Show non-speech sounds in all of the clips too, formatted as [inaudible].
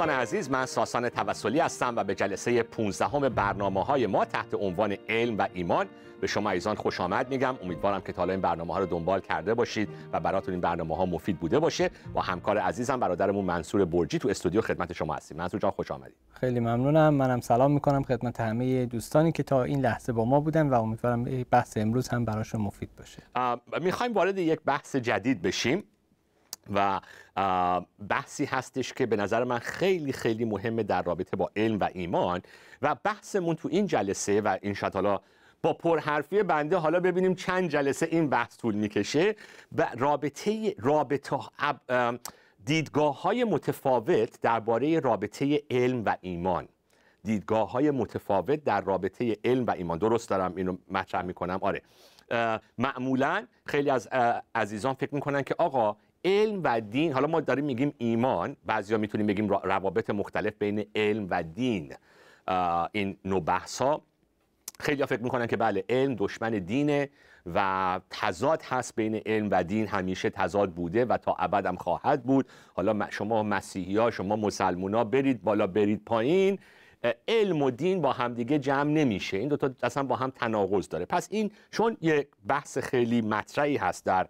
دوستان عزیز من ساسان توسلی هستم و به جلسه 15 همه برنامه های ما تحت عنوان علم و ایمان به شما ایزان خوش آمد میگم. امیدوارم که تا این برنامه ها رو دنبال کرده باشید و براتون این برنامه ها مفید بوده باشه. با همکار عزیزم برادرمون منصور برجی تو استودیو خدمت شما هستیم. منصور جان خوش آمدید خیلی ممنونم. منم سلام می‌کنم خدمت همه دوستانی که تا این لحظه با ما بودن و امیدوارم بحث امروز هم براشون مفید باشه. می‌خوایم وارد یک بحث جدید بشیم. و بحثی هستش که به نظر من خیلی خیلی مهمه در رابطه با علم و ایمان و بحثمون تو این جلسه و این حالا با پرحرفی بنده حالا ببینیم چند جلسه این بحث طول می‌کشه. و رابطه رابطه دیدگاه های متفاوت درباره رابطه علم و ایمان. دیدگاه های متفاوت در رابطه علم و ایمان. درست دارم اینو مطرح می‌کنم؟ آره. معمولا خیلی از عزیزان فکر می‌کنن که آقا علم و دین حالا ما داریم میگیم ایمان بعضیا می‌تونیم بگیم روابط مختلف بین علم و دین این نوع بحث ها خیلی فکر می‌کنن که بله علم دشمن دینه و تضاد هست بین علم و دین همیشه تضاد بوده و تا ابد هم خواهد بود. حالا شما مسیحی ها شما مسلمون ها برید بالا برید پایین. علم و دین با همدیگه جمع نمیشه. این دوتا اصلا با هم تناقض داره. پس این چون یک بحث خیلی مطرحی هست در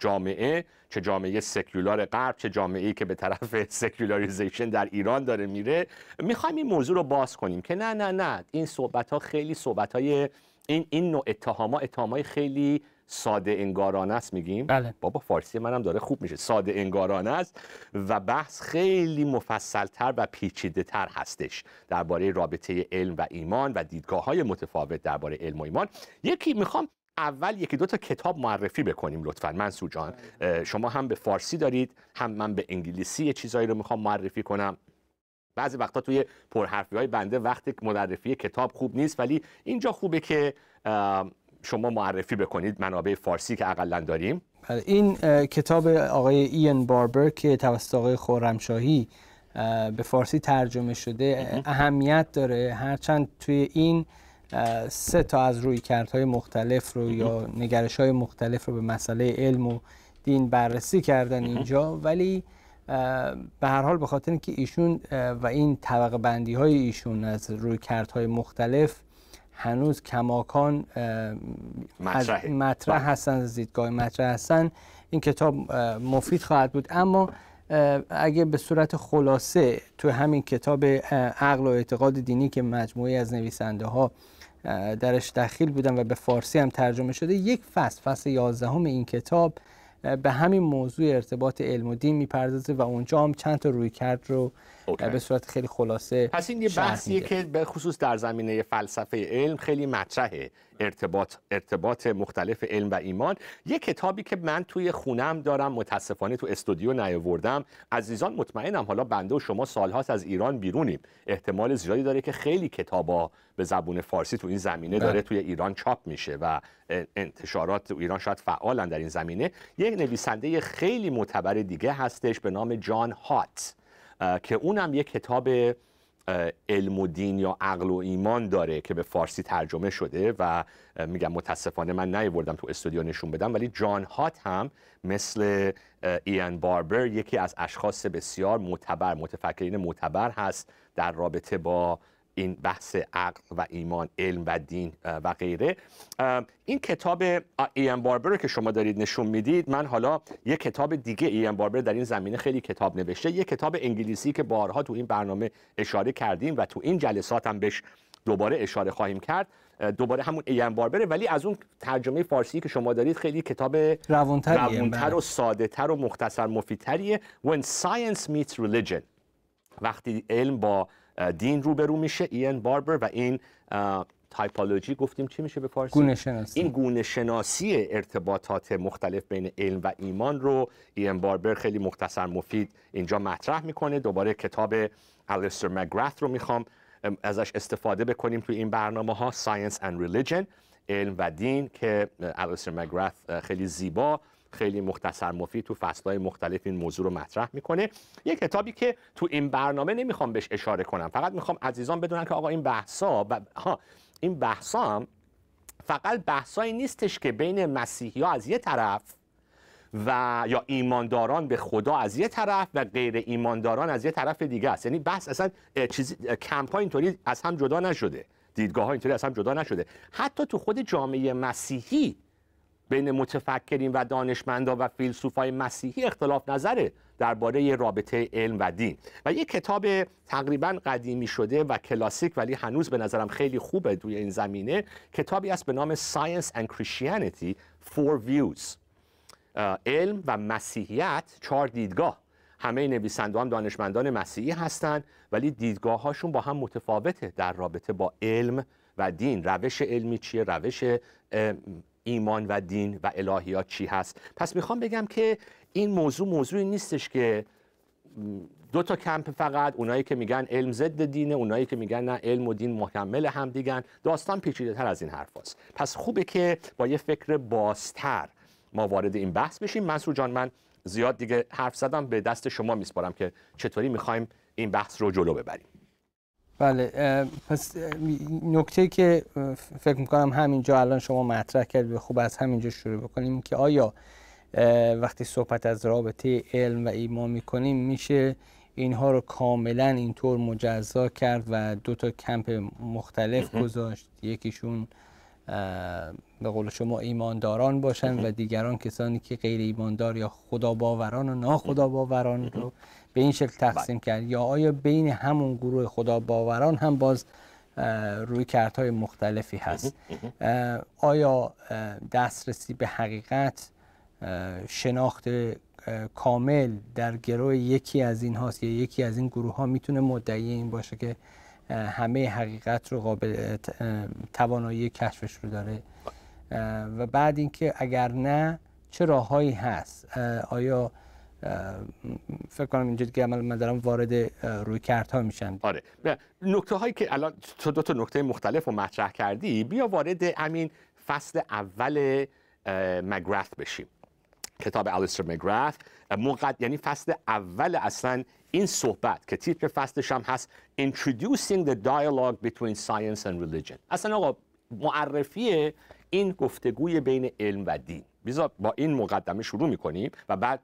جامعه چه جامعه سکولار غرب چه جامعه ای که به طرف [laughs] secularization در ایران داره میره. می‌خوایم این موضوع رو باز کنیم که نه نه نه. این صحبت ها خیلی صحبت های این این نوع اتهام های خیلی ساده انگارانه است میگیم. بله. بابا فارسی منم داره خوب میشه. ساده انگارانه است و بحث خیلی مفصلتر و پیچیده تر هستش درباره رابطه علم و ایمان و دیدگاه های متفاوت درباره علم و ایمان. یکی می‌خوام اول یکی دو تا کتاب معرفی بکنیم لطفا. منصور جان شما هم به فارسی دارید هم من به انگلیسی چیزایی رو می‌خوام معرفی کنم. بعضی وقتا توی پرحرفی های بنده وقتی معرفی کتاب خوب نیست ولی اینجا خوبه که شما معرفی بکنید منابع فارسی که اقلا داریم. بله، این کتاب آقای این باربر که توسط آقای خورمشاهی به فارسی ترجمه شده اهمیت داره. هرچند توی این سه تا از روی کردهای مختلف رو یا نگرش های مختلف رو به مسئله علم و دین بررسی کردن اینجا. ولی به هر حال به خاطر اینکه ایشون و این طبقه بندی های ایشون از روی کردهای مختلف هنوز کماکان مطرح, مطرح بله. هستن از دیدگاه مطرح هستن این کتاب مفید خواهد بود. اما اگه به صورت خلاصه تو همین کتاب عقل و اعتقاد دینی که مجموعی از نویسنده ها درش دخیل بودن و به فارسی هم ترجمه شده. یک فصل فصل یازدهم این کتاب به همین موضوع ارتباط علم و دین می‌پردازه و اونجا هم چند تا روی کرد رو به صورت خیلی خلاصه پس این یه بحثیه که به خصوص در زمینه فلسفه علم خیلی مطرحه. ارتباط ارتباط مختلف علم و ایمان. یه کتابی که من توی خونم دارم متاسفانه تو استودیو نیاوردم. عزیزان مطمئنم حالا بنده و شما سالهاست از ایران بیرونیم. احتمال زیادی داره که خیلی کتابا به زبون فارسی تو این زمینه داره بله. توی ایران چاپ میشه و انتشارات تو ایران شاید فعالن در این زمینه. یک نویسنده خیلی معتبر دیگه هستش به نام جان هات. که اونم یک کتاب علم و دین یا عقل و ایمان داره که به فارسی ترجمه شده و میگم متاسفانه من نیوردم تو استودیو نشون بدم ولی جان هات هم مثل ایان باربر یکی از اشخاص بسیار معتبر متفکرین معتبر هست در رابطه با این بحث عقل و ایمان علم و دین و غیره. این کتاب ایان باربر که شما دارید نشون می‌دید من حالا یک کتاب دیگه ایان باربر در این زمینه خیلی کتاب نوشته. یک کتاب انگلیسی که بارها تو این برنامه اشاره کردیم و تو این جلسات هم بهش دوباره اشاره خواهیم کرد. دوباره همون ایان باربره ولی از اون ترجمه فارسی که شما دارید خیلی کتاب روانتر بله. و ساده تر و مختصر مفیدتریه. When Science Meets Religion وقتی علم با دین روبرو میشه این باربر و این تایپولوژی گفتیم چی میشه به فارسی؟ گونه شناسی این گونه شناسی ارتباطات مختلف بین علم و ایمان رو این باربر خیلی مختصر مفید اینجا مطرح می‌کنه. دوباره کتاب الیستر مگرث رو می‌خوام ازش استفاده بکنیم توی این برنامه ها Science and Religion علم و دین که الیستر مگرث خیلی زیبا خیلی مختصر مفید تو فصلهای مختلف این موضوع رو مطرح می‌کنه. یک کتابی که تو این برنامه نمی‌خوام بهش اشاره کنم. فقط می‌خوام عزیزان بدونن که آقا این بحثا ها این بحثا هم فقط بحثایی نیستش که بین مسیحی ها از یه طرف و یا ایمانداران به خدا از یه طرف و غیر ایمانداران از یه طرف دیگه است. یعنی بحث اصلا چیزی کمپ اینطوری از هم جدا نشده. دیدگاه ها اینطوری از هم جدا نشده. حتی تو خود جامعه مسیحی بین متفکرین و دانشمندا و فیلسوفای مسیحی اختلاف نظره درباره رابطه علم و دین. و یک کتاب تقریبا قدیمی شده و کلاسیک ولی هنوز به نظرم خیلی خوبه توی این زمینه کتابی است به نام Science and Christianity Four Views. علم و مسیحیت چهار دیدگاه. همه نویسنده هم دانشمندان مسیحی هستند ولی دیدگاه هاشون با هم متفاوته در رابطه با علم و دین. روش علمی چیه؟ روش ایمان و دین و الهیات چی هست؟ پس می‌خوام بگم که این موضوع موضوعی نیستش که دو تا کمپ فقط اونایی که میگن علم ضد دینه اونایی که میگن نه علم و دین مکمل هم دیگن. داستان پیچیده تر از این حرف هست. پس خوبه که با یه فکر بازتر ما وارد این بحث بشیم. منصور جان من زیاد دیگه حرف زدم به دست شما میسپارم که چطوری می‌خوایم این بحث رو جلو ببریم. بله پس نکته که فکر می‌کنم همینجا الان شما مطرح کرد و خوب از همینجا شروع بکنیم که آیا وقتی صحبت از رابطه علم و ایمان می‌کنیم میشه اینها رو کاملا اینطور مجزا کرد و دو تا کمپ مختلف گذاشت؟ یکیشون به قول شما ایمانداران باشن و دیگران کسانی که غیر ایماندار یا خدا باوران و ناخدا باوران رو به این شکل تقسیم کرد یا آیا بین همون گروه خدا باوران هم باز روی کردهای مختلفی هست؟ آیا دسترسی به حقیقت شناخت کامل در گروه یکی از این هاست یا یکی از این گروه ها می‌تونه مدعی این باشه که همه حقیقت رو قابل توانایی کشفش رو داره؟ و بعد اینکه اگر نه چه راههایی هست؟ آیا فکر کنم اینجا دیگه من دارم وارد روی ها میشم. آره. نکته هایی که الان تو دو تا نکته مختلف رو مطرح کردی بیا وارد همین فصل اول مگرث بشیم. کتاب الیستر مگرث مقد... یعنی فصل اول اصلا این صحبت که تیتر فصلش هم هست Introducing the dialogue between science and religion. اصلا آقا معرفی این گفتگوی بین علم و دین. بیزا با این مقدمه شروع می‌کنیم و بعد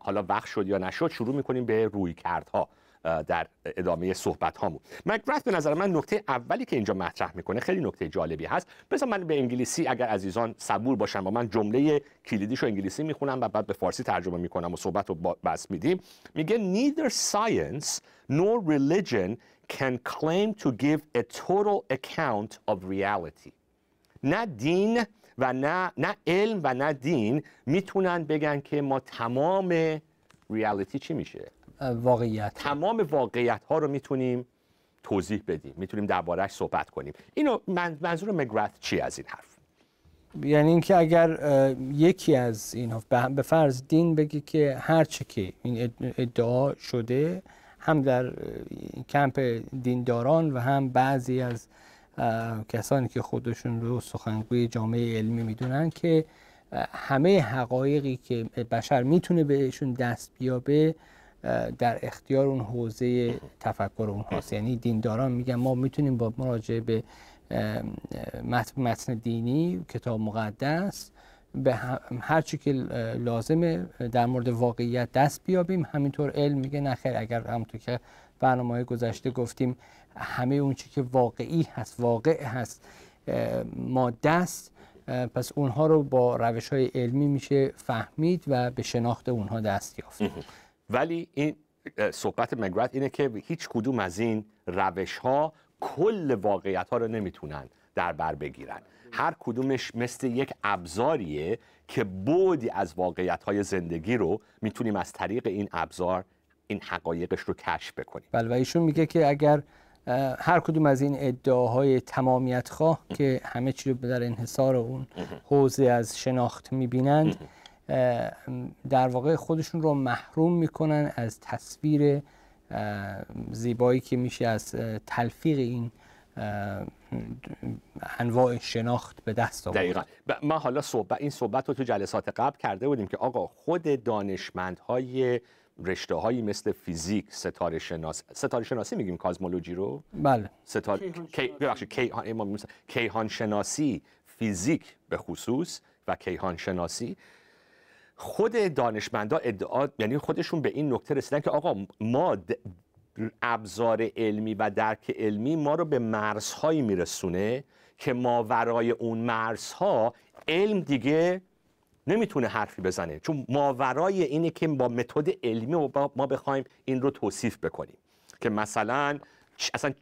حالا وقت شد یا نشد شروع می‌کنیم به روی کردها در ادامه صحبت هامون مکگرث به نظر من نکته اولی که اینجا مطرح می‌کنه خیلی نکته جالبی هست. بذار من به انگلیسی اگر عزیزان صبور باشن با من جمله کلیدیشو انگلیسی می‌خونم و بعد به فارسی ترجمه می‌کنم و صحبت رو بس میدیم. میگه neither science nor religion can claim to give a total account of reality. نه دین و نه نه علم و نه دین می‌تونن بگن که ما تمام ریالیتی چی میشه؟ واقعیت. تمام واقعیت ها رو می‌تونیم توضیح بدیم. می‌تونیم دربارهش صحبت کنیم. اینو منظور مگرث چی از این حرف؟ یعنی اینکه اگر یکی از اینها به فرض دین بگی که هر چه که این ادعا شده هم در کمپ دینداران و هم بعضی از کسانی که خودشون رو سخنگوی جامعه علمی می‌دونن که همه حقایقی که بشر می‌تونه بهشون دست بیابه در اختیار اون حوزه تفکر اون هاست یعنی دینداران میگن ما می‌تونیم با مراجعه به متن دینی کتاب مقدس به هر چی که لازمه در مورد واقعیت دست بیابیم. همینطور علم میگه نخیر اگر همونطور که برنامه گذشته گفتیم همه اون چی که واقعی هست واقع هست ماده است. پس اونها رو با روش های علمی میشه فهمید و به شناخت اونها دست یافت. ولی این صحبت مگرات اینه که هیچ کدوم از این روش ها کل واقعیت ها رو نمی‌تونن در بر بگیرن. هر کدومش مثل یک ابزاریه که بودی از واقعیت های زندگی رو می‌تونیم از طریق این ابزار این حقایقش رو کشف بکنیم. بله و ایشون میگه که اگر هر کدوم از این ادعاهای تمامیت خواه که همه چی رو در انحصار اون حوزه از شناخت می‌بینند در واقع خودشون رو محروم می‌کنن از تصویر زیبایی که میشه از تلفیق این انواع شناخت به دست آورد. دقیقا. ما حالا صحبت این صحبت رو تو جلسات قبل کرده بودیم که آقا خود دانشمندهای رشته هایی مثل فیزیک ستاره شناسی ستاره شناسی میگیم کازمولوژی رو؟ بله. ستاره کیهان کیهان شناسی فیزیک به خصوص و کیهان شناسی. خود دانشمندا ادعا یعنی خودشون به این نکته رسیدن که آقا ما ابزار علمی و درک علمی ما رو به مرزهایی میرسونه که ما ورای اون مرزها علم دیگه نمی‌تونه حرفی بزنه. چون ماورای اینه که با متد علمی ما بخوایم این رو توصیف بکنیم. که مثلا اصلا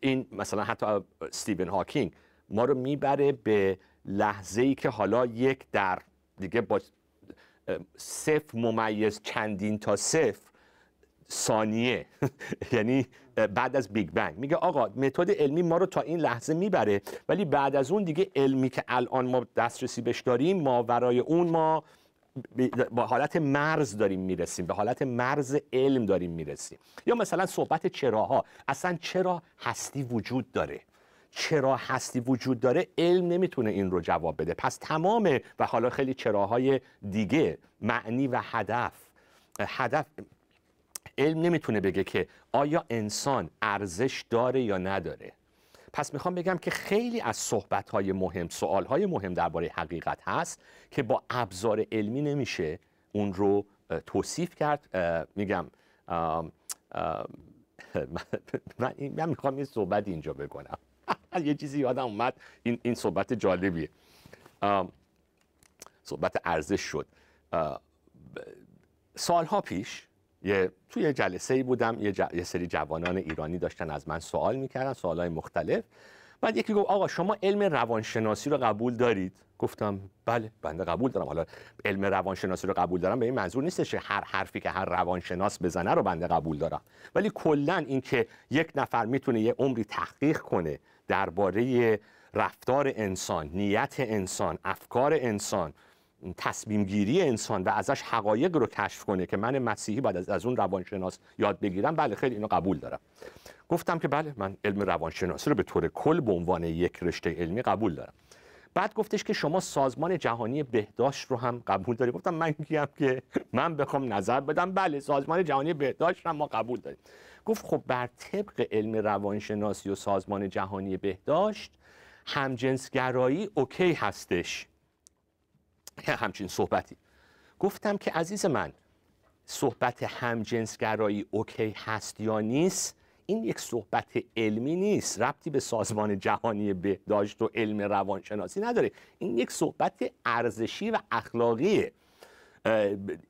این مثلا حتی ستیون هاکینگ ما رو می‌بره به لحظه ای که حالا یک در دیگه با صفر ممیز چندین تا صفر ثانیه. [laughs] یعنی بعد از بیگ بنگ. میگه آقا متد علمی ما رو تا این لحظه می‌بره ولی بعد از اون دیگه علمی که الان ما دسترسی بهش داریم ما ورای اون ما با حالت مرز داریم می‌رسیم به حالت مرز علم داریم می‌رسیم. یا مثلا صحبت چراها. اصلا چرا هستی وجود داره؟ چرا هستی وجود داره؟ علم نمی‌تونه این رو جواب بده. پس تمام و حالا خیلی چراهای دیگه معنی و هدف هدف علم نمی‌تونه بگه که آیا انسان ارزش داره یا نداره. پس می‌خوام بگم که خیلی از صحبت مهم سوال های مهم درباره حقیقت هست که با ابزار علمی نمیشه اون رو توصیف کرد. میگم [laughs] من, من می‌خوام یه صحبت اینجا بکنم. [laughs] یه چیزی یادم اومد. این, این صحبت جالبیه. صحبت ارزش شد. سالها پیش یه توی جلسه ای بودم یه, یه سری جوانان ایرانی داشتن از من سوال می‌کردن سوالای مختلف. بعد یکی گفت آقا شما علم روانشناسی رو قبول دارید؟ گفتم بله بنده قبول دارم. حالا علم روانشناسی رو قبول دارم به این منظور نیستش هر حرفی که هر روانشناس بزنه رو بنده قبول دارم. ولی کلا اینکه یک نفر می‌تونه یه عمری تحقیق کنه درباره رفتار انسان نیت انسان افکار انسان تصمیم گیری انسان و ازش حقایق رو کشف کنه که من مسیحی بعد از, اون روانشناس یاد بگیرم بله خیلی اینو قبول دارم. گفتم که بله من علم روانشناسی رو به طور کل به عنوان یک رشته علمی قبول دارم. بعد گفتش که شما سازمان جهانی بهداشت رو هم قبول داری. گفتم من کیم که من بخوام نظر بدم. بله سازمان جهانی بهداشت رو هم ما قبول داریم. گفت خب بر طبق علم روانشناسی و سازمان جهانی بهداشت همجنسگرایی اوکی هستش. همچین صحبتی. گفتم که عزیز من صحبت همجنسگرایی اوکی هست یا نیست؟ این یک صحبت علمی نیست. ربطی به سازمان جهانی بهداشت و علم روانشناسی نداره. این یک صحبت ارزشی و اخلاقیه.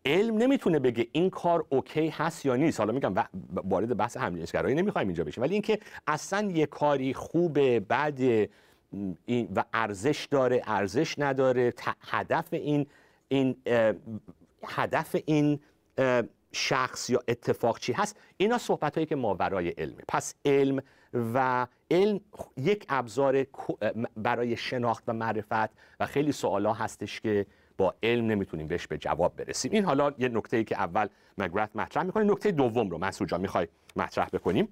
علم نمی‌تونه بگه این کار اوکی هست یا نیست. حالا میگم وارد بحث همجنسگرایی نمی‌خوایم اینجا بشیم. ولی اینکه اصلا یه کاری خوبه بعد این و ارزش داره ارزش نداره. هدف این این هدف این شخص یا اتفاق چی هست؟ اینا صحبت هایی که ماورای علمه پس علم و علم یک ابزار برای شناخت و معرفت و خیلی سوالا هستش که با علم نمی‌تونیم بهش به جواب برسیم. این حالا یه نکته ای که اول مگرت مطرح می‌کنه نکته دوم رو مسعود جان می‌خوای مطرح بکنیم؟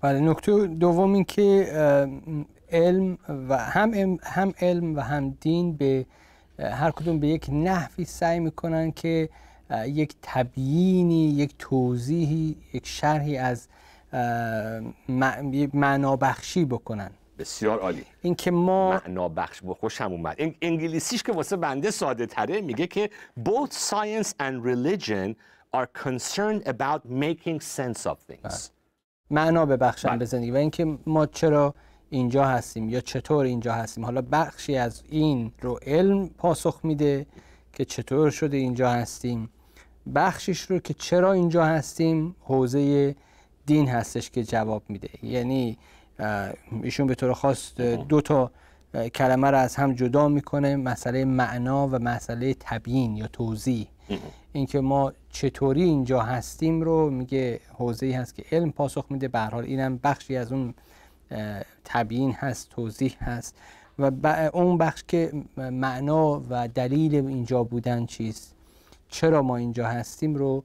بله نکته دوم این که علم و هم, هم علم و هم دین به هر کدوم به یک نحوی سعی می‌کنن که یک تبیینی یک توضیحی یک شرحی از معنابخشی بکنن. بسیار عالی. این که ما معنا بخش خوشم اومد. انگلیسیش که واسه بنده ساده تره میگه که both science and religion are concerned about making sense of things. بله. معنا به بخشن به زندگی و اینکه ما چرا اینجا هستیم یا چطور اینجا هستیم. حالا بخشی از این رو علم پاسخ میده که چطور شده اینجا هستیم. بخشیش رو که چرا اینجا هستیم حوزه دین هستش که جواب میده. یعنی ایشون به طور خاص دو تا کلمه رو از هم جدا می‌کنه مسئله معنا و مسئله تبیین یا توضیح. اینکه ما چطوری اینجا هستیم رو میگه حوزه ای هست که علم پاسخ میده. به حال اینم بخشی از اون تبیین هست توضیح هست و اون بخش که معنا و دلیل اینجا بودن چیست؟ چرا ما اینجا هستیم رو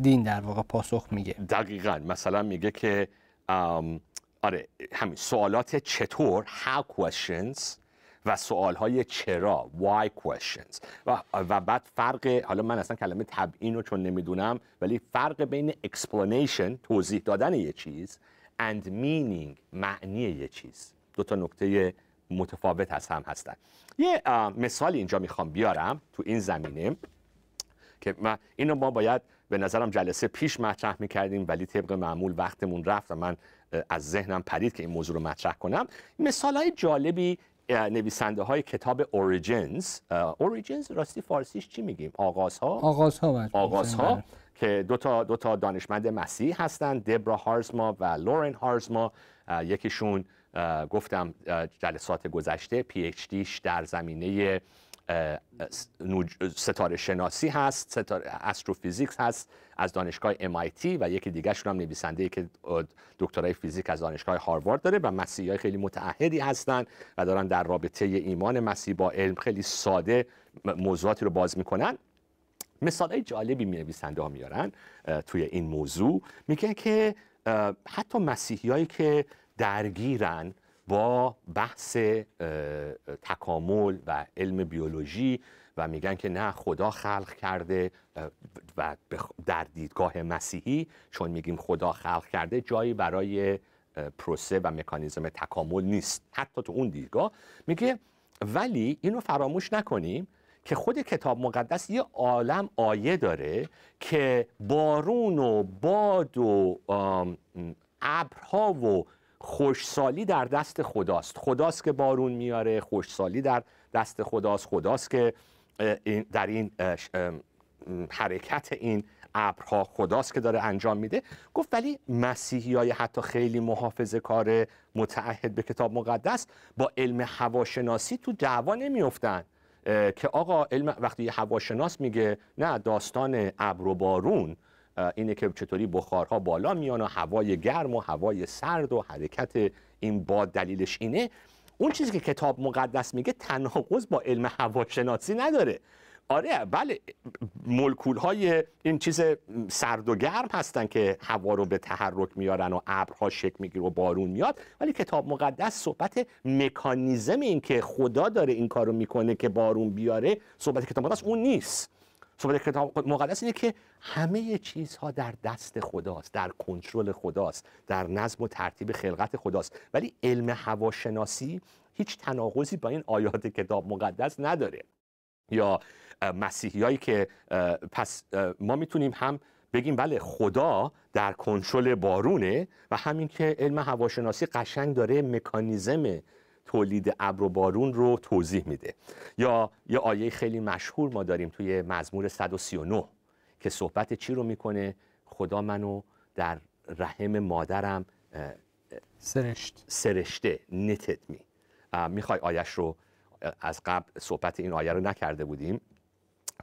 دین در واقع پاسخ میگه. دقیقا. مثلا میگه که آره همین سوالات چطور؟ How questions و سوال های چرا why questions. و, و بعد فرق حالا من اصلا کلمه تبیین رو چون نمی‌دونم ولی فرق بین explanation توضیح دادن یه چیز and meaning معنی یه چیز. دو تا نکته متفاوت از هم هستن. یه مثال اینجا می‌خوام بیارم تو این زمینه که من اینو ما باید به نظرم جلسه پیش مطرح می‌کردیم ولی طبق معمول وقتمون رفت و من از ذهنم پرید که این موضوع رو مطرح کنم. مثال های جالبی نویسنده های کتاب اوریجنز اوریجنز راستی فارسیش چی میگیم؟ آغازها؟ آغازها آغازها بله. که دو تا دو تا دانشمند مسیحی هستند دبرا هارزما و لورن هارزما یکیشون گفتم جلسات گذشته پی اچ دیش در زمینه ستاره شناسی هست ستاره استروفیزیکس هست از دانشگاه MIT و یکی دیگه هم نویسنده که دکترای فیزیک از دانشگاه هاروارد داره و مسیحی خیلی متعهدی هستن و دارن در رابطه ایمان مسیح با علم خیلی ساده موضوعاتی رو باز می‌کنن. مثال جالبی می نویسنده ها میارن توی این موضوع. میگن که حتی مسیحیایی که درگیرن با بحث تکامل و علم بیولوژی و میگن که نه خدا خلق کرده و در دیدگاه مسیحی چون میگیم خدا خلق کرده جایی برای پروسه و مکانیزم تکامل نیست. حتی تو اون دیدگاه میگه ولی اینو فراموش نکنیم که خود کتاب مقدس یه عالم آیه داره که بارون و باد و ابرها و خوشسالی در دست خداست. خداست که بارون میاره خوشسالی در دست خداست. خداست که در این حرکت این ابرها خداست که داره انجام میده. گفت ولی مسیحی های حتی خیلی محافظه کار متعهد به کتاب مقدس با علم هواشناسی تو دعوا نمیفتن که آقا علم وقتی هواشناس میگه نه داستان ابر و بارون. اینه که چطوری بخارها بالا میان و هوای گرم و هوای سرد و حرکت این باد دلیلش اینه. اون چیزی که کتاب مقدس میگه تناقض با علم هواشناسی نداره. آره بله ملکول های این چیز سرد و گرم هستن که هوا رو به تحرک میارن و ابرها شکل می‌گیره و بارون میاد. ولی کتاب مقدس صحبت مکانیزم این که خدا داره این کارو می‌کنه که بارون بیاره صحبت کتاب مقدس اون نیست. صحبت کتاب مقدس اینه که همه چیزها در دست خداست در کنترل خداست در نظم و ترتیب خلقت خداست. ولی علم هواشناسی هیچ تناقضی با این آیات کتاب مقدس نداره. یا مسیحیایی که پس ما می‌تونیم هم بگیم بله خدا در کنترل بارونه و همین که علم هواشناسی قشنگ داره مکانیزم تولید ابر و بارون رو توضیح میده. یا یه آیه خیلی مشهور ما داریم توی مزمور 139 که صحبت چی رو می‌کنه؟ خدا منو در رحم مادرم سرشت. سرشته نتت می می‌خوای آیش رو از قبل صحبت این آیه رو نکرده بودیم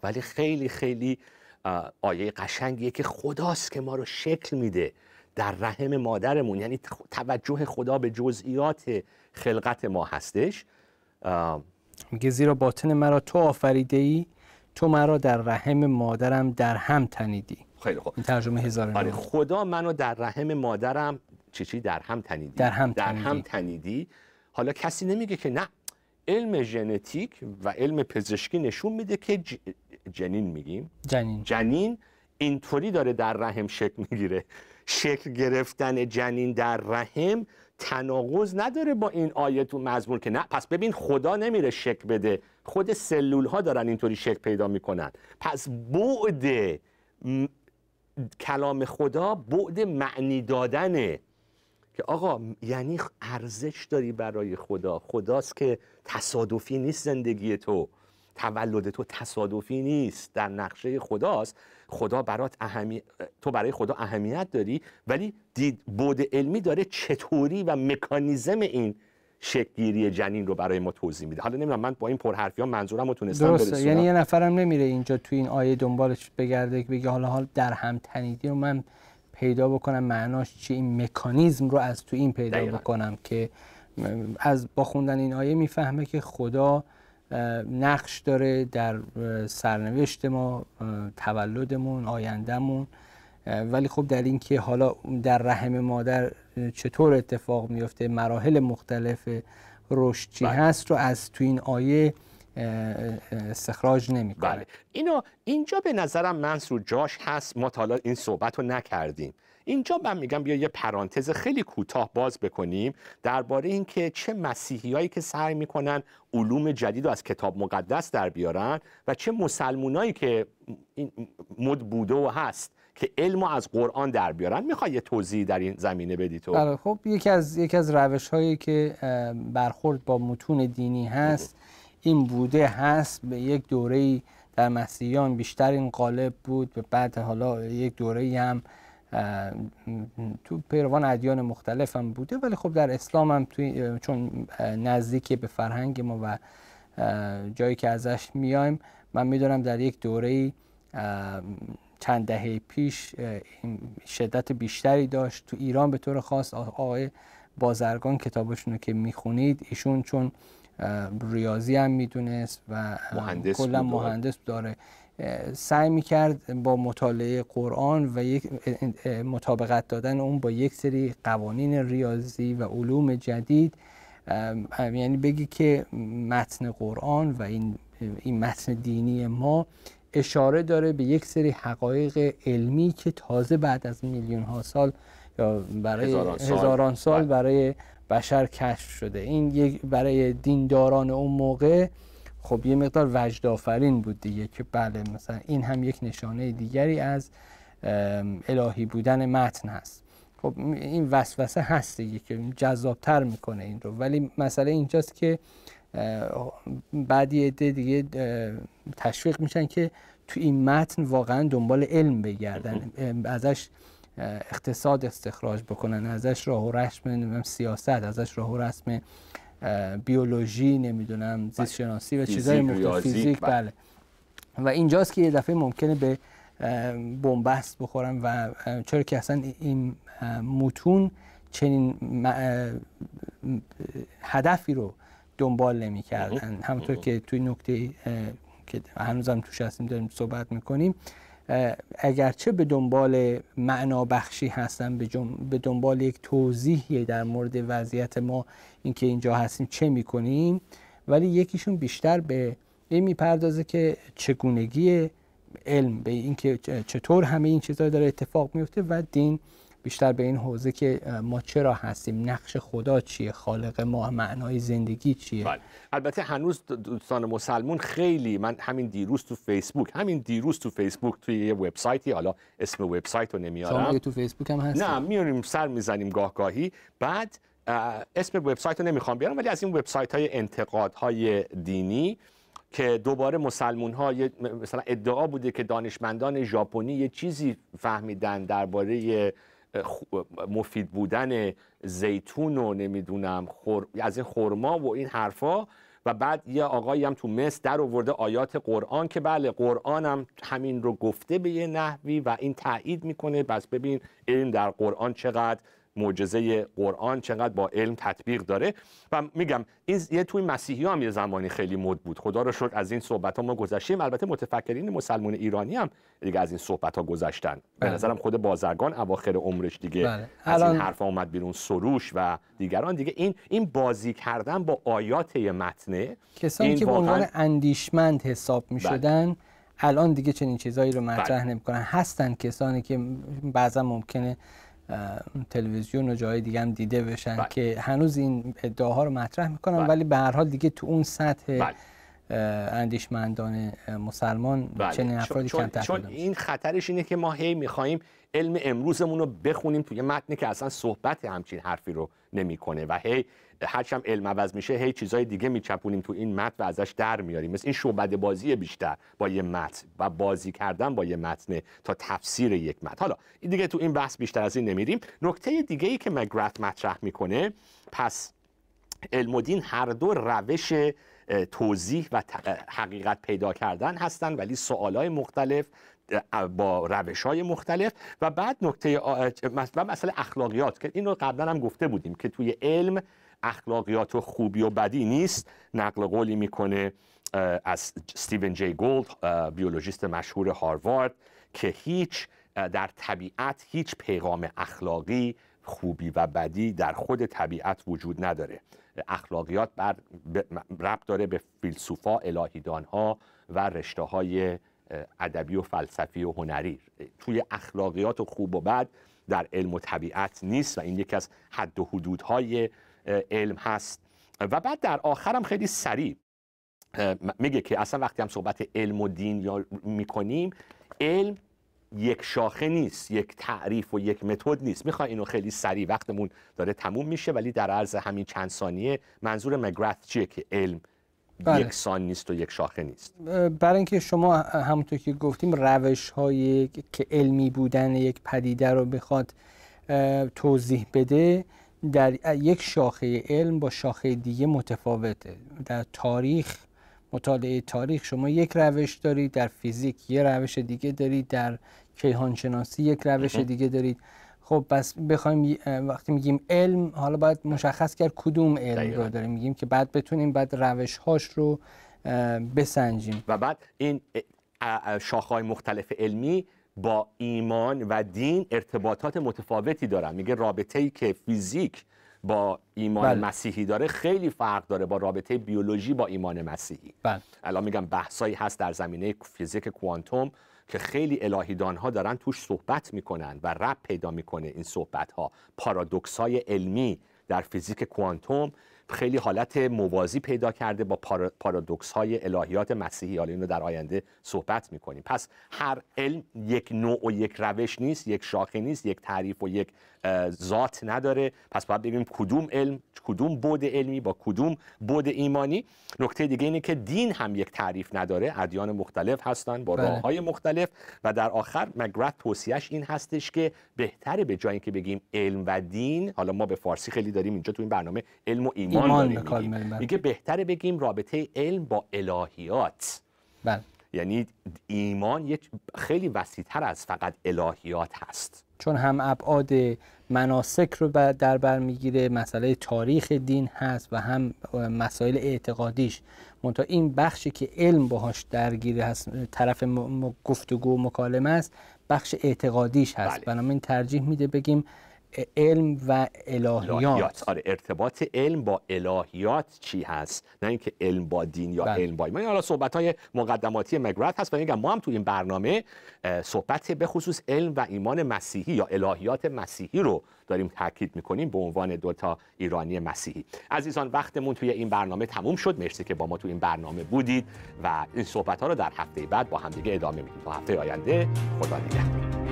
ولی خیلی خیلی آیه قشنگیه که خداست که ما رو شکل میده. در رحم مادرمون یعنی توجه خدا به جزئیات خلقت ما هستش. میگه زیرا باطن مرا تو آفریده ای تو مرا در رحم مادرم در هم تنیدی. خیلی خوب. این ترجمه هزار آره خدا منو در رحم مادرم چی چی؟ در هم تنیدی. در هم در تنیدی. هم تنیدی. حالا کسی نمیگه که نه. علم ژنتیک و علم پزشکی نشون میده که جنین میگیم. جنین. جنین اینطوری داره در رحم شکل می‌گیره. شکل گرفتن جنین در رحم تناقض نداره با این آیه تو مزمور که نه پس ببین خدا نمیره شکل بده. خود سلول ها دارن اینطوری شکل پیدا می‌کنن. پس بعد کلام خدا بعد معنی دادنه. که آقا یعنی ارزش داری برای خدا. خداست که تصادفی نیست زندگی تو. تولد تو تصادفی نیست. در نقشه خداست. خدا برات اهمی... تو برای خدا اهمیت داری ولی دید بود علمی داره چطوری و مکانیزم این شکلگیری جنین رو برای ما توضیح میده. حالا نمی‌دونم من با این پرحرفی ها منظورم رو تونستم درسته. یعنی یه نفرم نمیره اینجا تو این آیه دنبالش بگرده که بگه حالا حال در هم تنیدی رو من پیدا بکنم معناش چی؟ این مکانیزم رو از تو این پیدا بکنم که از با خوندن این آیه می‌فهمه که خدا نقش داره در سرنوشت ما تولدمون آیندهمون ولی خب در این که حالا در رحم مادر چطور اتفاق میفته مراحل مختلف رشد چی بله. هست رو از تو این آیه استخراج نمی‌کنه بله. اینو اینجا به نظرم منصور جاش هست ما تا این صحبت رو نکردیم اینجا من میگم بیا یه پرانتز خیلی کوتاه باز بکنیم درباره اینکه چه مسیحیایی که سعی می‌کنن علوم جدید رو از کتاب مقدس در بیارن و چه مسلمونایی که این مد بوده و هست که علم از قرآن در بیارن. می‌خوای یه توضیح در این زمینه بدی تو؟ بله خب یکی از یکی از روش هایی که برخورد با متون دینی هست این بوده هست به یک دوره در مسیحیان بیشتر این غالب بود به بعد حالا یک دوره هم تو پیروان ادیان مختلف هم بوده ولی خب در اسلام هم توی چون نزدیکی به فرهنگ ما و جایی که ازش میایم من می‌دونم در یک دوره چند دهه پیش شدت بیشتری داشت. تو ایران به طور خاص آقای بازرگان کتابشون رو که می‌خونید ایشون چون ریاضی هم می‌دونست و مهندس کلا مهندس داره. سعی می‌کرد با مطالعه قرآن و یک مطابقت دادن اون با یک سری قوانین ریاضی و علوم جدید یعنی بگی که متن قرآن و این, این متن دینی ما اشاره داره به یک سری حقایق علمی که تازه بعد از میلیون ها سال یا برای هزاران سال, هزاران سال بله. برای بشر کشف شده این یک برای دینداران اون موقع خب یه مقدار وجد آفرین بود دیگه که بله مثلا این هم یک نشانه دیگری از الهی بودن متن هست. خب این وسوسه هست دیگه که جذابتر می‌کنه این رو. ولی مسئله اینجاست که بعدی عده دیگه تشویق میشن که تو این متن واقعا دنبال علم بگردن. ازش اقتصاد استخراج بکنن ازش راه و رسم سیاست ازش راه و رسم بیولوژی نمی‌دونم زیست شناسی و چیزهای مختلف فیزیک بله. بله. و اینجاست که یه دفعه ممکنه به بنبست بخورن و چرا که اصلا این متون چنین هدفی رو دنبال نمی کردن همونطور که توی نکته که هنوزم توش هستیم داریم صحبت می‌کنیم. اگرچه به دنبال معنا بخشی هستن به دنبال یک توضیحی در مورد وضعیت ما اینکه اینجا هستیم چه می‌کنیم ولی یکیشون بیشتر به این می‌پردازه که چگونگی علم به اینکه چطور همه این چیزها داره اتفاق میفته و دین بیشتر به این حوزه که ما چرا هستیم نقش خدا چیه خالق ما معنای زندگی چیه؟ بله. البته هنوز دوستان مسلمون خیلی من همین دیروز تو فیسبوک همین دیروز تو فیسبوک توی یه وبسایتی حالا اسم وبسایت رو نمیارم. شما تو فیسبوک هم هست نه میاریم سر می‌زنیم گاه گاهی بعد اسم وبسایت رو نمی‌خوام بیارم ولی از این وبسایت های انتقاد های دینی که دوباره مسلمون ها مثلا ادعا بوده که دانشمندان ژاپنی یه چیزی فهمیدن درباره مفید بودن زیتون و نمی‌دونم از این خورما و این حرفا. و بعد یه آقایی هم تو مصر در آورده آیات قرآن که بله قرآن هم همین رو گفته به یه نحوی و این تایید می‌کنه. بس ببین علم در قرآن چقدر معجزه قرآن چقدر با علم تطبیق داره و میگم این یه توی مسیحی هم یه زمانی خیلی مد بود خدا رو شکر از این صحبت ها ما گذشتیم البته متفکرین مسلمان ایرانی هم دیگه از این صحبت ها گذشتن بله. به نظرم خود بازرگان اواخر عمرش دیگه بله. از این حرف اومد بیرون سروش و دیگران دیگه این این بازی کردن با آیات متنه کسانی که به عنوان اندیشمند حساب می بله. الان دیگه چنین چیزایی رو مطرح بله. نمی‌کنن هستن کسانی که بعضا ممکنه تلویزیون و جای دیگه هم دیده بشن بله. که هنوز این ادعاها رو مطرح می‌کنن بله. ولی به هر حال دیگه تو اون سطح بله. اندیشمندان مسلمان بله. چنین افرادی چون, چون, چون این خطرش اینه که ما هی می‌خواهیم علم امروزمون رو بخونیم توی متنی که اصلا صحبت همچین حرفی رو نمی‌کنه و هی هرچم علم عوض میشه هی چیزای دیگه میچپونیم تو این متن و ازش در میاریم. مثل این شعبد بازی بیشتر با یه متن و بازی کردن با یه متن تا تفسیر یک متن. حالا این دیگه تو این بحث بیشتر از این نمیریم. نکته دیگه ای که مگرات مطرح می‌کنه پس علم و دین هر دو روش توضیح و حقیقت پیدا کردن هستند ولی سوالای مختلف با روش های مختلف. و بعد نکته و مسئله اخلاقیات که اینو قبلا هم گفته بودیم که توی علم اخلاقیات و خوبی و بدی نیست. نقل قولی می‌کنه از ستیون جی گولد بیولوژیست مشهور هاروارد که هیچ در طبیعت هیچ پیغام اخلاقی خوبی و بدی در خود طبیعت وجود نداره. اخلاقیات بر ربط داره به فیلسوفا الهیدان ها و رشته های ادبی و فلسفی و هنری. توی اخلاقیات و خوب و بد در علم و طبیعت نیست و این یکی از حد و حدودهای علم هست. و بعد در آخرم خیلی سریع میگه که اصلا وقتی هم صحبت علم و دین یا می‌کنیم علم یک شاخه نیست یک تعریف و یک متد نیست. می‌خوای اینو خیلی سریع وقتمون داره تموم میشه ولی در عرض همین چند ثانیه منظور مگرث چیه که علم بله. یک سان نیست و یک شاخه نیست. برای اینکه شما همونطور که گفتیم روش های که علمی بودن یک پدیده رو بخواد توضیح بده در یک شاخه علم با شاخه دیگه متفاوته. در تاریخ مطالعه تاریخ شما یک روش دارید در فیزیک یک روش دیگه دارید در کیهانشناسی یک روش دیگه دارید. خب پس بخوایم وقتی میگیم علم حالا باید مشخص کرد کدوم علم رو داریم. میگیم که بعد بتونیم بعد روش هاش رو بسنجیم. و بعد این شاخهای مختلف علمی با ایمان و دین ارتباطات متفاوتی دارن. میگه رابطه ای که فیزیک با ایمان بله. مسیحی داره خیلی فرق داره با رابطه بیولوژی با ایمان مسیحی. بله. الان میگم بحثایی هست در زمینه فیزیک کوانتوم. که خیلی الهیدان ها دارن توش صحبت می‌کنن و رب پیدا می‌کنه این صحبت ها پارادوکس های علمی در فیزیک کوانتوم خیلی حالت موازی پیدا کرده با پارادوکس های الهیات مسیحی. حالا اینو در آینده صحبت می‌کنیم. پس هر علم یک نوع و یک روش نیست یک شاخه نیست یک تعریف و یک ذات نداره. پس باید بگیم کدوم علم کدوم بود علمی با کدوم بود ایمانی. نکته دیگه اینه که دین هم یک تعریف نداره. ادیان مختلف هستن با بله. راه های مختلف. و در آخر مگرت توصیهش این هستش که بهتره به جای اینکه بگیم علم و دین حالا ما به فارسی خیلی داریم اینجا تو این برنامه علم و ایمان, ایمان داریم میگیم. میگه بهتره بگیم رابطه علم با الهیات بله. یعنی ایمان یک خیلی وسیعتر از فقط الهیات هست چون هم ابعاد مناسک رو در بر می‌گیره مسئله تاریخ دین هست و هم مسائل اعتقادیش منتها این بخشی که علم باهاش درگیره هست طرف گفتگو و مکالمه است بخش اعتقادیش هست بله. بنابراین ترجیح میده بگیم علم و الهیات, الهیات. آره ارتباط علم با الهیات چی هست؟ نه اینکه علم با دین یا بله. علم با ایمان. حالا صحبت های مقدماتی مگرات هست و میگم ما هم تو این برنامه صحبت به خصوص علم و ایمان مسیحی یا الهیات مسیحی رو داریم تاکید می‌کنیم به عنوان دو تا ایرانی مسیحی. عزیزان وقتمون توی این برنامه تموم شد. مرسی که با ما تو این برنامه بودید و این صحبت ها رو در هفته بعد با همدیگه ادامه میدیم. تا هفته آینده خدا نگهدار.